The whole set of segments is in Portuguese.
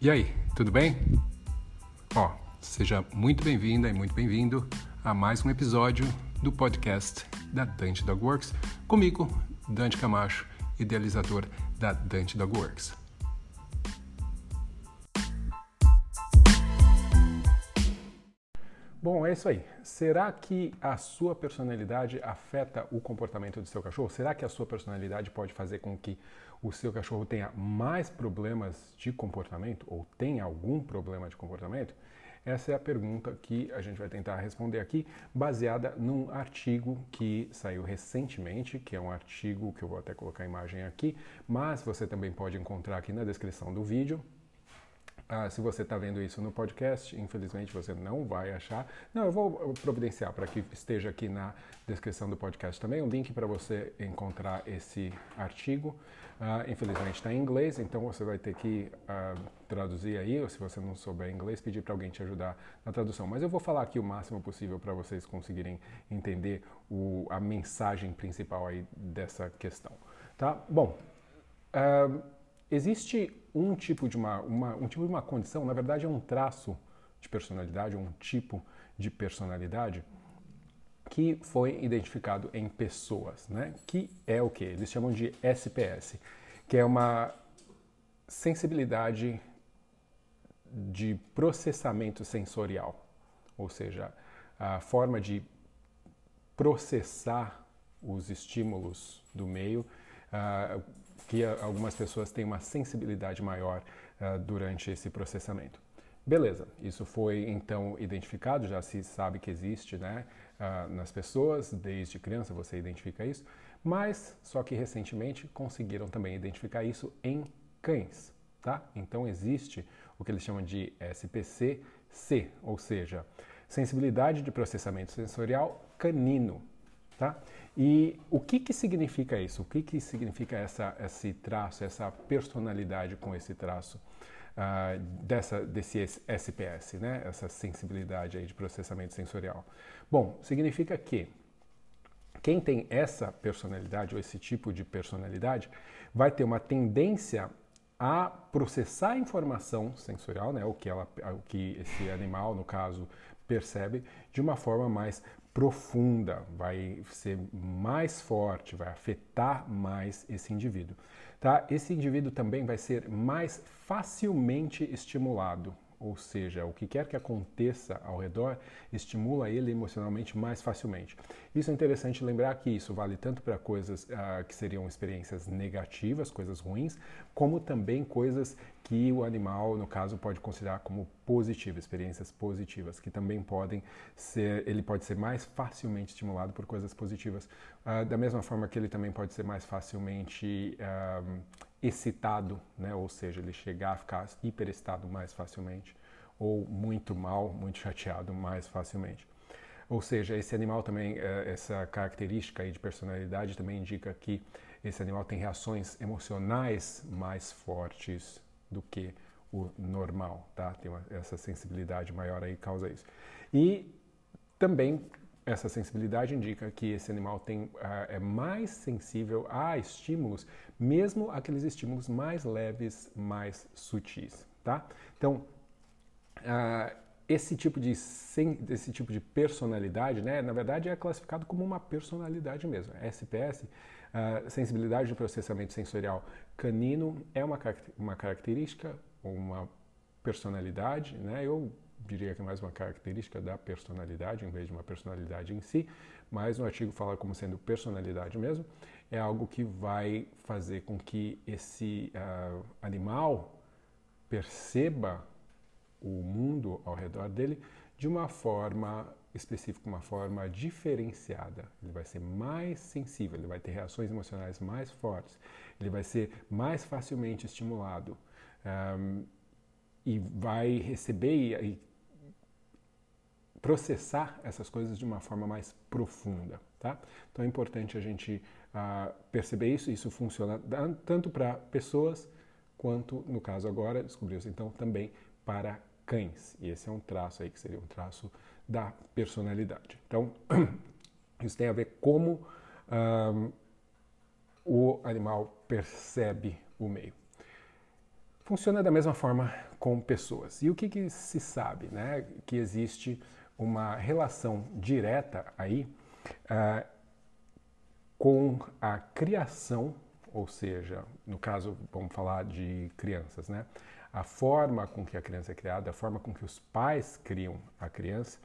E aí, tudo bem? Ó, seja muito bem-vinda e muito bem-vindo a mais um episódio do podcast da Dante Dog Works, comigo, Dante Camacho, idealizador da Dante Dog Works. É isso aí. Será que a sua personalidade afeta o comportamento do seu cachorro? Será que a sua personalidade pode fazer com que o seu cachorro tenha mais problemas de comportamento ou tenha algum problema de comportamento? Essa é a pergunta que a gente vai tentar responder aqui, baseada num artigo que saiu recentemente, que é um artigo que eu vou até colocar a imagem aqui, mas você também pode encontrar aqui na descrição do vídeo, ah, se você está vendo isso no podcast, infelizmente você não vai achar. Não, eu vou providenciar para que esteja aqui na descrição do podcast também um link para você encontrar esse artigo. Ah, infelizmente está em inglês, então você vai ter que ah, traduzir aí, ou se você não souber inglês, pedir para alguém te ajudar na tradução. Mas eu vou falar aqui o máximo possível para vocês conseguirem entender o, a mensagem principal aí dessa questão. Tá? Bom. Existe um tipo de uma, uma, um tipo de uma condição, na verdade é um traço de personalidade, um tipo de personalidade que foi identificado em pessoas, né? Que é o que eles chamam de SPS, que é uma sensibilidade de processamento sensorial, ou seja, a forma de processar os estímulos do meio, uh, que algumas pessoas têm uma sensibilidade maior uh, durante esse processamento. Beleza, isso foi então identificado, já se sabe que existe né, uh, nas pessoas, desde criança você identifica isso, mas só que recentemente conseguiram também identificar isso em cães, tá? Então existe o que eles chamam de SPC-C, ou seja, sensibilidade de processamento sensorial canino, tá? E o que, que significa isso? O que, que significa essa, esse traço, essa personalidade com esse traço uh, dessa, desse SPS, né? essa sensibilidade aí de processamento sensorial? Bom, significa que quem tem essa personalidade ou esse tipo de personalidade vai ter uma tendência a processar informação sensorial, né, o, que ela, o que esse animal, no caso, percebe, de uma forma mais profunda, vai ser mais forte, vai afetar mais esse indivíduo. Tá? Esse indivíduo também vai ser mais facilmente estimulado ou seja, o que quer que aconteça ao redor estimula ele emocionalmente mais facilmente. Isso é interessante lembrar que isso vale tanto para coisas uh, que seriam experiências negativas, coisas ruins, como também coisas que o animal, no caso, pode considerar como positivas, experiências positivas, que também podem ser, ele pode ser mais facilmente estimulado por coisas positivas, uh, da mesma forma que ele também pode ser mais facilmente uh, excitado, né? ou seja, ele chegar a ficar hiperexcitado mais facilmente, ou muito mal, muito chateado mais facilmente. Ou seja, esse animal também, eh, essa característica aí de personalidade também indica que esse animal tem reações emocionais mais fortes do que o normal, tá? Tem uma, essa sensibilidade maior aí causa isso. E também essa sensibilidade indica que esse animal tem, uh, é mais sensível a estímulos, mesmo aqueles estímulos mais leves, mais sutis, tá? Então, uh, esse tipo de esse tipo de personalidade, né, na verdade é classificado como uma personalidade mesmo. SPS, uh, ah, sensibilidade de processamento sensorial canino, é uma, uma característica, uma personalidade, né? Eu diria que é mais uma característica da personalidade, em vez de uma personalidade em si, mas o artigo fala como sendo personalidade mesmo, é algo que vai fazer com que esse uh, animal perceba o mundo ao redor dele de uma forma específica, uma forma diferenciada. Ele vai ser mais sensível, ele vai ter reações emocionais mais fortes, ele vai ser mais facilmente estimulado. Um, ah, e vai receber e, processar essas coisas de uma forma mais profunda, tá? Então é importante a gente uh, perceber isso. Isso funciona tanto para pessoas quanto, no caso agora, descobriu-se então também para cães. E esse é um traço aí que seria um traço da personalidade. Então isso tem a ver como o animal percebe o meio. funciona da mesma forma com pessoas. E o que, que se sabe? Né? Que existe uma relação direta aí uh, com a criação, ou seja, no caso, vamos falar de crianças, né? A forma com que a criança é criada, a forma com que os pais criam a criança,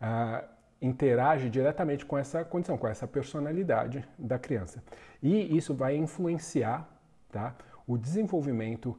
uh, interage diretamente com essa condição, com essa personalidade da criança. E isso vai influenciar tá, o desenvolvimento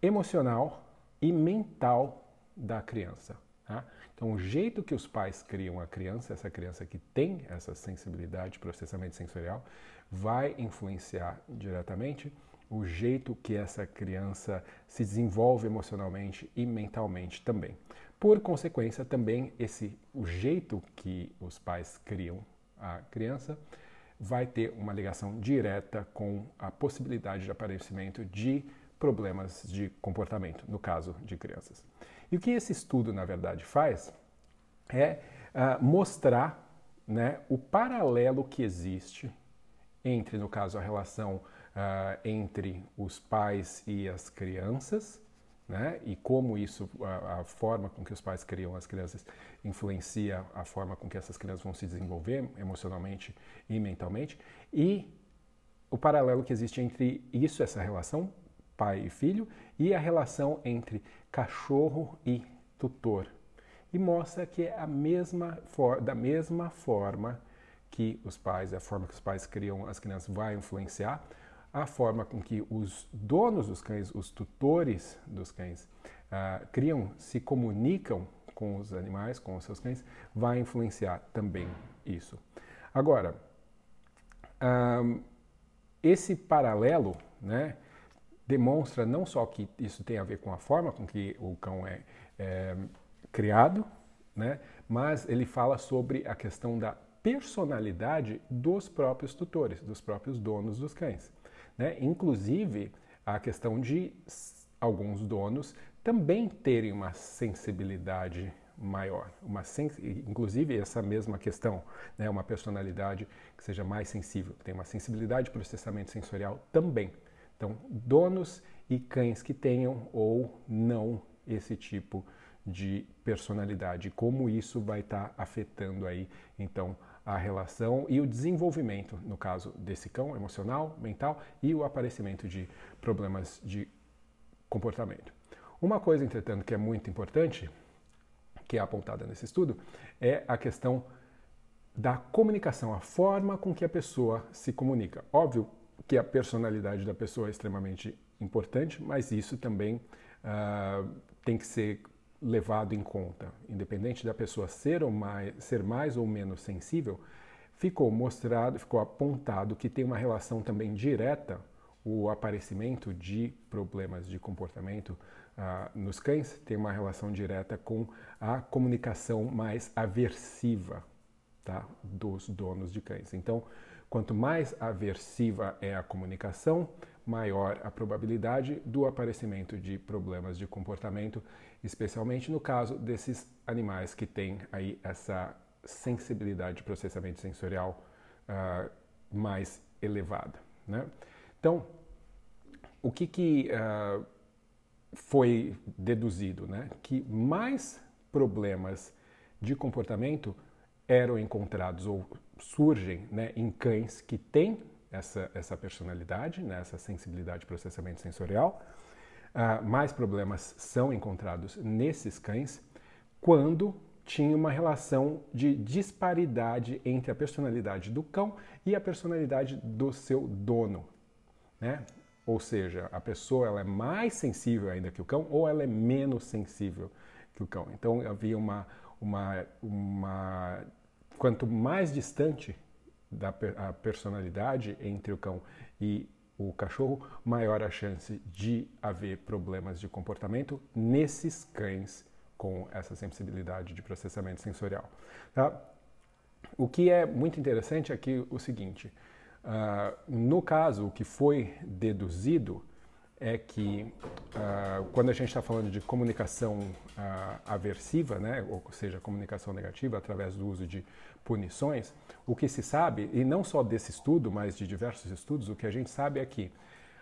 emocional e mental da criança. Tá? Então, o jeito que os pais criam a criança, essa criança que tem essa sensibilidade, processamento sensorial, vai influenciar diretamente o jeito que essa criança se desenvolve emocionalmente e mentalmente também. Por consequência, também esse o jeito que os pais criam a criança vai ter uma ligação direta com a possibilidade de aparecimento de problemas de comportamento, no caso de crianças. E o que esse estudo, na verdade, faz é uh, mostrar né, o paralelo que existe entre, no caso, a relação uh, entre os pais e as crianças, né, e como isso, a, a, forma com que os pais criam as crianças, influencia a forma com que essas crianças vão se desenvolver emocionalmente e mentalmente, e o paralelo que existe entre isso, essa relação pai e filho, e a relação entre cachorro e tutor. E mostra que é a mesma da mesma forma que os pais, a forma que os pais criam as crianças vai influenciar a forma com que os donos dos cães, os tutores dos cães, uh, criam, se comunicam com os animais, com os seus cães, vai influenciar também isso. Agora, um, esse paralelo, né, demonstra não só que isso tem a ver com a forma com que o cão é, é criado, né, mas ele fala sobre a questão da personalidade dos próprios tutores, dos próprios donos dos cães. Né? Inclusive, a questão de alguns donos também terem uma sensibilidade maior, uma sens inclusive essa mesma questão, né, uma personalidade que seja mais sensível, que tenha uma sensibilidade de processamento sensorial também. Então, donos e cães que tenham ou não esse tipo de personalidade, como isso vai estar tá afetando aí, então, a relação e o desenvolvimento, no caso desse cão, emocional, mental e o aparecimento de problemas de comportamento. Uma coisa, entretanto, que é muito importante, que é apontada nesse estudo, é a questão da comunicação, a forma com que a pessoa se comunica. Óbvio que a personalidade da pessoa é extremamente importante, mas isso também uh, tem que ser levado em conta. Independente da pessoa ser, ou mais, ser mais ou menos sensível, ficou mostrado, ficou apontado que tem uma relação também direta o aparecimento de problemas de comportamento uh, nos cães tem uma relação direta com a comunicação mais aversiva tá, dos donos de cães. Então, Quanto mais aversiva é a comunicação, maior a probabilidade do aparecimento de problemas de comportamento, especialmente no caso desses animais que têm aí essa sensibilidade de processamento sensorial uh, mais elevada. Né? Então, o que, que uh, foi deduzido? Né? Que mais problemas de comportamento eram encontrados ou surgem né, em cães que têm essa, essa personalidade, né, essa sensibilidade de processamento sensorial. Uh, mais problemas são encontrados nesses cães quando tinha uma relação de disparidade entre a personalidade do cão e a personalidade do seu dono. Né? Ou seja, a pessoa ela é mais sensível ainda que o cão ou ela é menos sensível que o cão. Então havia uma, uma, uma quanto mais distante da a personalidade entre o cão e o cachorro, maior a chance de haver problemas de comportamento nesses cães com essa sensibilidade de processamento sensorial. Tá? O que é muito interessante é que o seguinte, uh, no caso, o que foi deduzido é que uh, quando a gente está falando de comunicação uh, aversiva, né, ou seja, comunicação negativa através do uso de punições, o que se sabe, e não só desse estudo, mas de diversos estudos, o que a gente sabe é que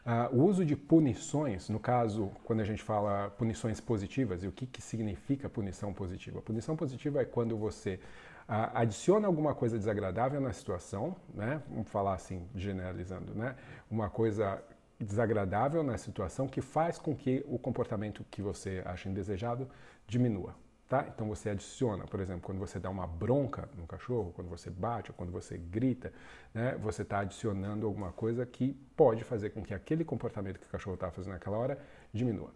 Uh, o uso de punições, no caso, quando a gente fala punições positivas, e o que, que significa punição positiva? Punição positiva é quando você adiciona alguma coisa desagradável na situação, né? vamos falar assim, generalizando, né? uma coisa desagradável na situação que faz com que o comportamento que você acha indesejado diminua. Tá? Então você adiciona, por exemplo, quando você dá uma bronca no cachorro, quando você bate, ou quando você grita, né, você está adicionando alguma coisa que pode fazer com que aquele comportamento que o cachorro está fazendo naquela hora diminua.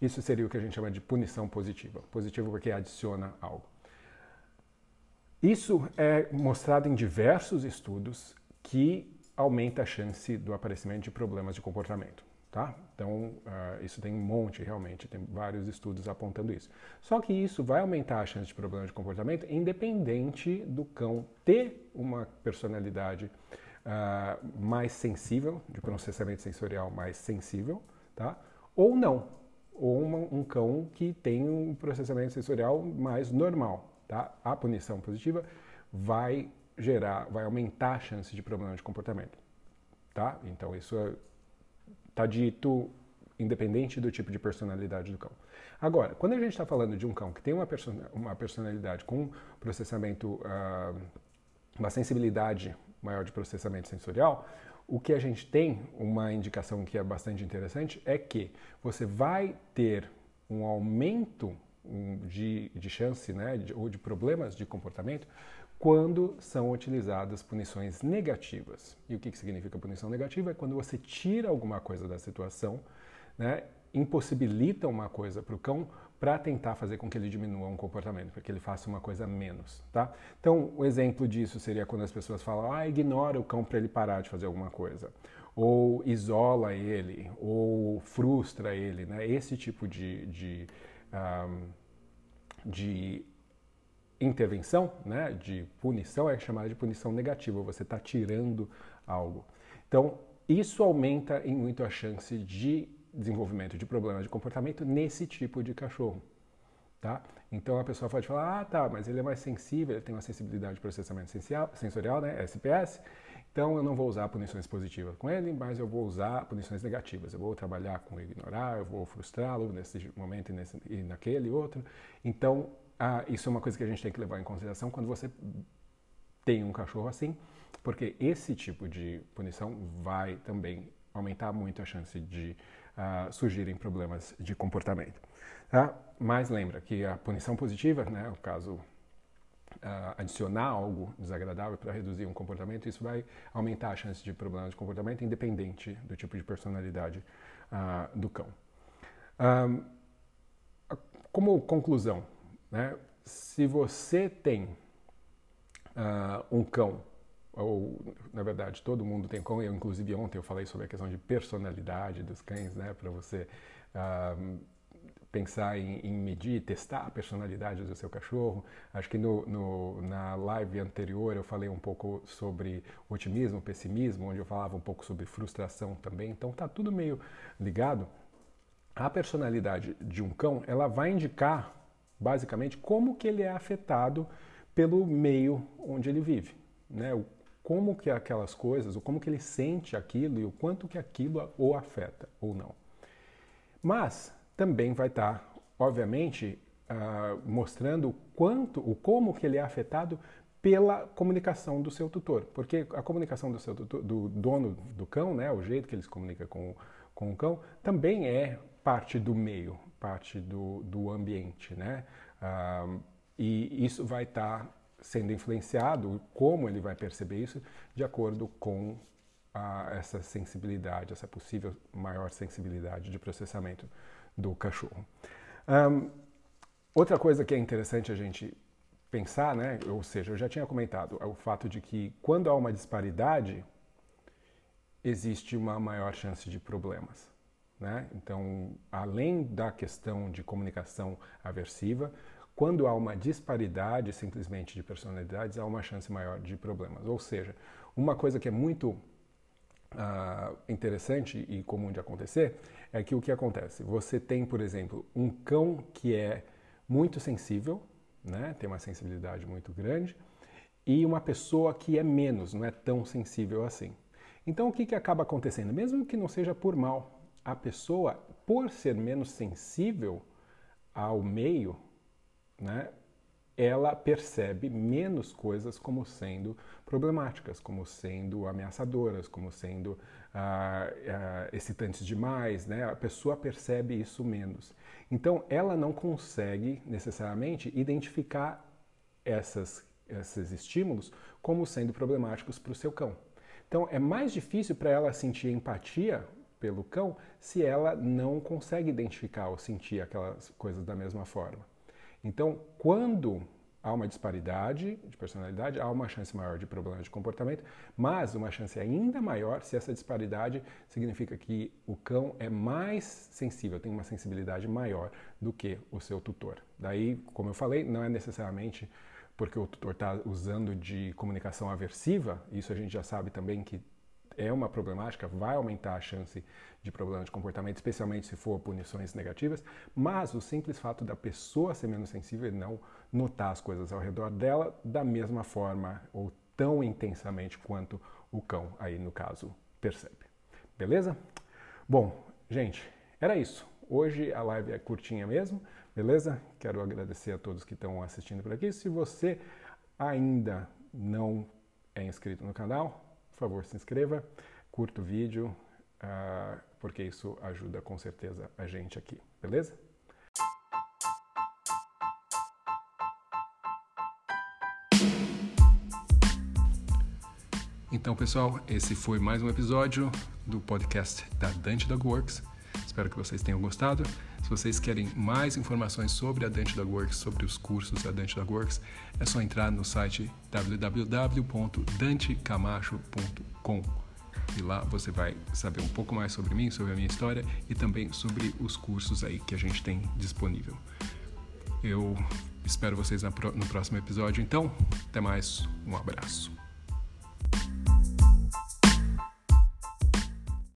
Isso seria o que a gente chama de punição positiva. Positivo porque adiciona algo. Isso é mostrado em diversos estudos que aumenta a chance do aparecimento de problemas de comportamento. Tá? Então, uh, isso tem um monte realmente, tem vários estudos apontando isso. Só que isso vai aumentar a chance de problema de comportamento independente do cão ter uma personalidade uh, mais sensível, de processamento sensorial mais sensível, tá? ou não, ou uma, um cão que tem um processamento sensorial mais normal. Tá? A punição positiva vai gerar, vai aumentar a chance de problema de comportamento. Tá? Então, isso é Está dito independente do tipo de personalidade do cão. Agora, quando a gente está falando de um cão que tem uma, uma personalidade com processamento, uh, uma sensibilidade maior de processamento sensorial, o que a gente tem, uma indicação que é bastante interessante, é que você vai ter um aumento de, de chance né, de, ou de problemas de comportamento quando são utilizadas punições negativas. E o que, significa punição negativa? É quando você tira alguma coisa da situação, né, impossibilita uma coisa para o cão para tentar fazer com que ele diminua um comportamento, para que ele faça uma coisa menos, tá? Então, o exemplo disso seria quando as pessoas falam, ah, ignora o cão para ele parar de fazer alguma coisa, ou isola ele, ou frustra ele, né? Esse tipo de, de, um, de intervenção, né, de punição, é chamada de punição negativa, você está tirando algo. Então, isso aumenta em muito a chance de desenvolvimento de problemas de comportamento nesse tipo de cachorro. Tá? Então a pessoa pode falar, ah tá, mas ele é mais sensível, ele tem uma sensibilidade de processamento sensorial, né, SPS, então eu não vou usar punições positivas com ele, mas eu vou usar punições negativas. Eu vou trabalhar com ignorar, eu vou frustrá-lo nesse momento e, nesse, e naquele outro. Então ah, isso é uma coisa que a gente tem que levar em consideração quando você tem um cachorro assim, porque esse tipo de punição vai também aumentar muito a chance de uh, surgirem problemas de comportamento. Tá? Mas lembra que a punição positiva, né, o caso uh, adicionar algo desagradável para reduzir um comportamento, isso vai aumentar a chance de problemas de comportamento, independente do tipo de personalidade uh, do cão. Como conclusão, né? Se você tem uh, um cão, ou na verdade todo mundo tem cão, eu inclusive ontem eu falei sobre a questão de personalidade dos cães, né? Para você uh, pensar em, em, medir, testar a personalidade do seu cachorro. Acho que no, no, na live anterior eu falei um pouco sobre otimismo, pessimismo, onde eu falava um pouco sobre frustração também. Então tá tudo meio ligado. A personalidade de um cão, ela vai indicar basicamente como que ele é afetado pelo meio onde ele vive, né? O, como que aquelas coisas, o como que ele sente aquilo e o quanto que aquilo o afeta ou não. Mas também vai estar, obviamente, uh, mostrando o quanto, o como que ele é afetado pela comunicação do seu tutor, porque a comunicação do seu tutor, do dono do cão, né, o jeito que ele se comunica com, com o cão, também é parte do meio, parte do, do ambiente, né? Ah, e isso vai estar tá sendo influenciado, como ele vai perceber isso, de acordo com essa sensibilidade, essa possível maior sensibilidade de processamento do cachorro. Um, outra coisa que é interessante a gente pensar, né, ou seja, eu já tinha comentado, é o fato de que quando há uma disparidade, existe uma maior chance de problemas. Né? Então, além da questão de comunicação aversiva, quando há uma disparidade simplesmente de personalidades, há uma chance maior de problemas. Ou seja, uma coisa que é muito uh, interessante e comum de acontecer é que o que acontece? Você tem, por exemplo, um cão que é muito sensível, né? tem uma sensibilidade muito grande, e uma pessoa que é menos, não é tão sensível assim. Então, o que, que acaba acontecendo? Mesmo que não seja por mal, a pessoa, por ser menos sensível ao meio, né, ela percebe menos coisas como sendo problemáticas, como sendo ameaçadoras, como sendo ah, ah, excitantes demais, né? A pessoa percebe isso menos. Então, ela não consegue necessariamente identificar essas, esses estímulos como sendo problemáticos para o seu cão. Então, é mais difícil para ela sentir empatia pelo cão se ela não consegue identificar ou sentir aquelas coisas da mesma forma. Então, quando há uma disparidade de personalidade, há uma chance maior de problemas de comportamento, mas uma chance ainda maior se essa disparidade significa que o cão é mais sensível, tem uma sensibilidade maior do que o seu tutor. Daí, como eu falei, não é necessariamente porque o tutor está usando de comunicação aversiva, isso a gente já sabe também que é uma problemática, vai aumentar a chance de problema de comportamento, especialmente se for punições negativas, mas o simples fato da pessoa ser menos sensível e não notar as coisas ao redor dela da mesma forma ou tão intensamente quanto o cão, aí no caso, percebe. Beleza? Bom, gente, era isso. Hoje a live é curtinha mesmo, beleza? Quero agradecer a todos que estão assistindo por aqui. Se você ainda não é inscrito no canal, favor, se inscreva, curta o vídeo, uh, porque isso ajuda com certeza a gente aqui, beleza? Então, pessoal, esse foi mais um episódio do podcast da Dante Dog Works. Espero que vocês tenham gostado. Se vocês querem mais informações sobre a Dante Dog Works, sobre os cursos da Dante Dog Works, é só entrar no site www.dantecamacho.com e lá você vai saber um pouco mais sobre mim, sobre a minha história e também sobre os cursos aí que a gente tem disponível. Eu espero vocês no próximo episódio, então, até mais, um abraço.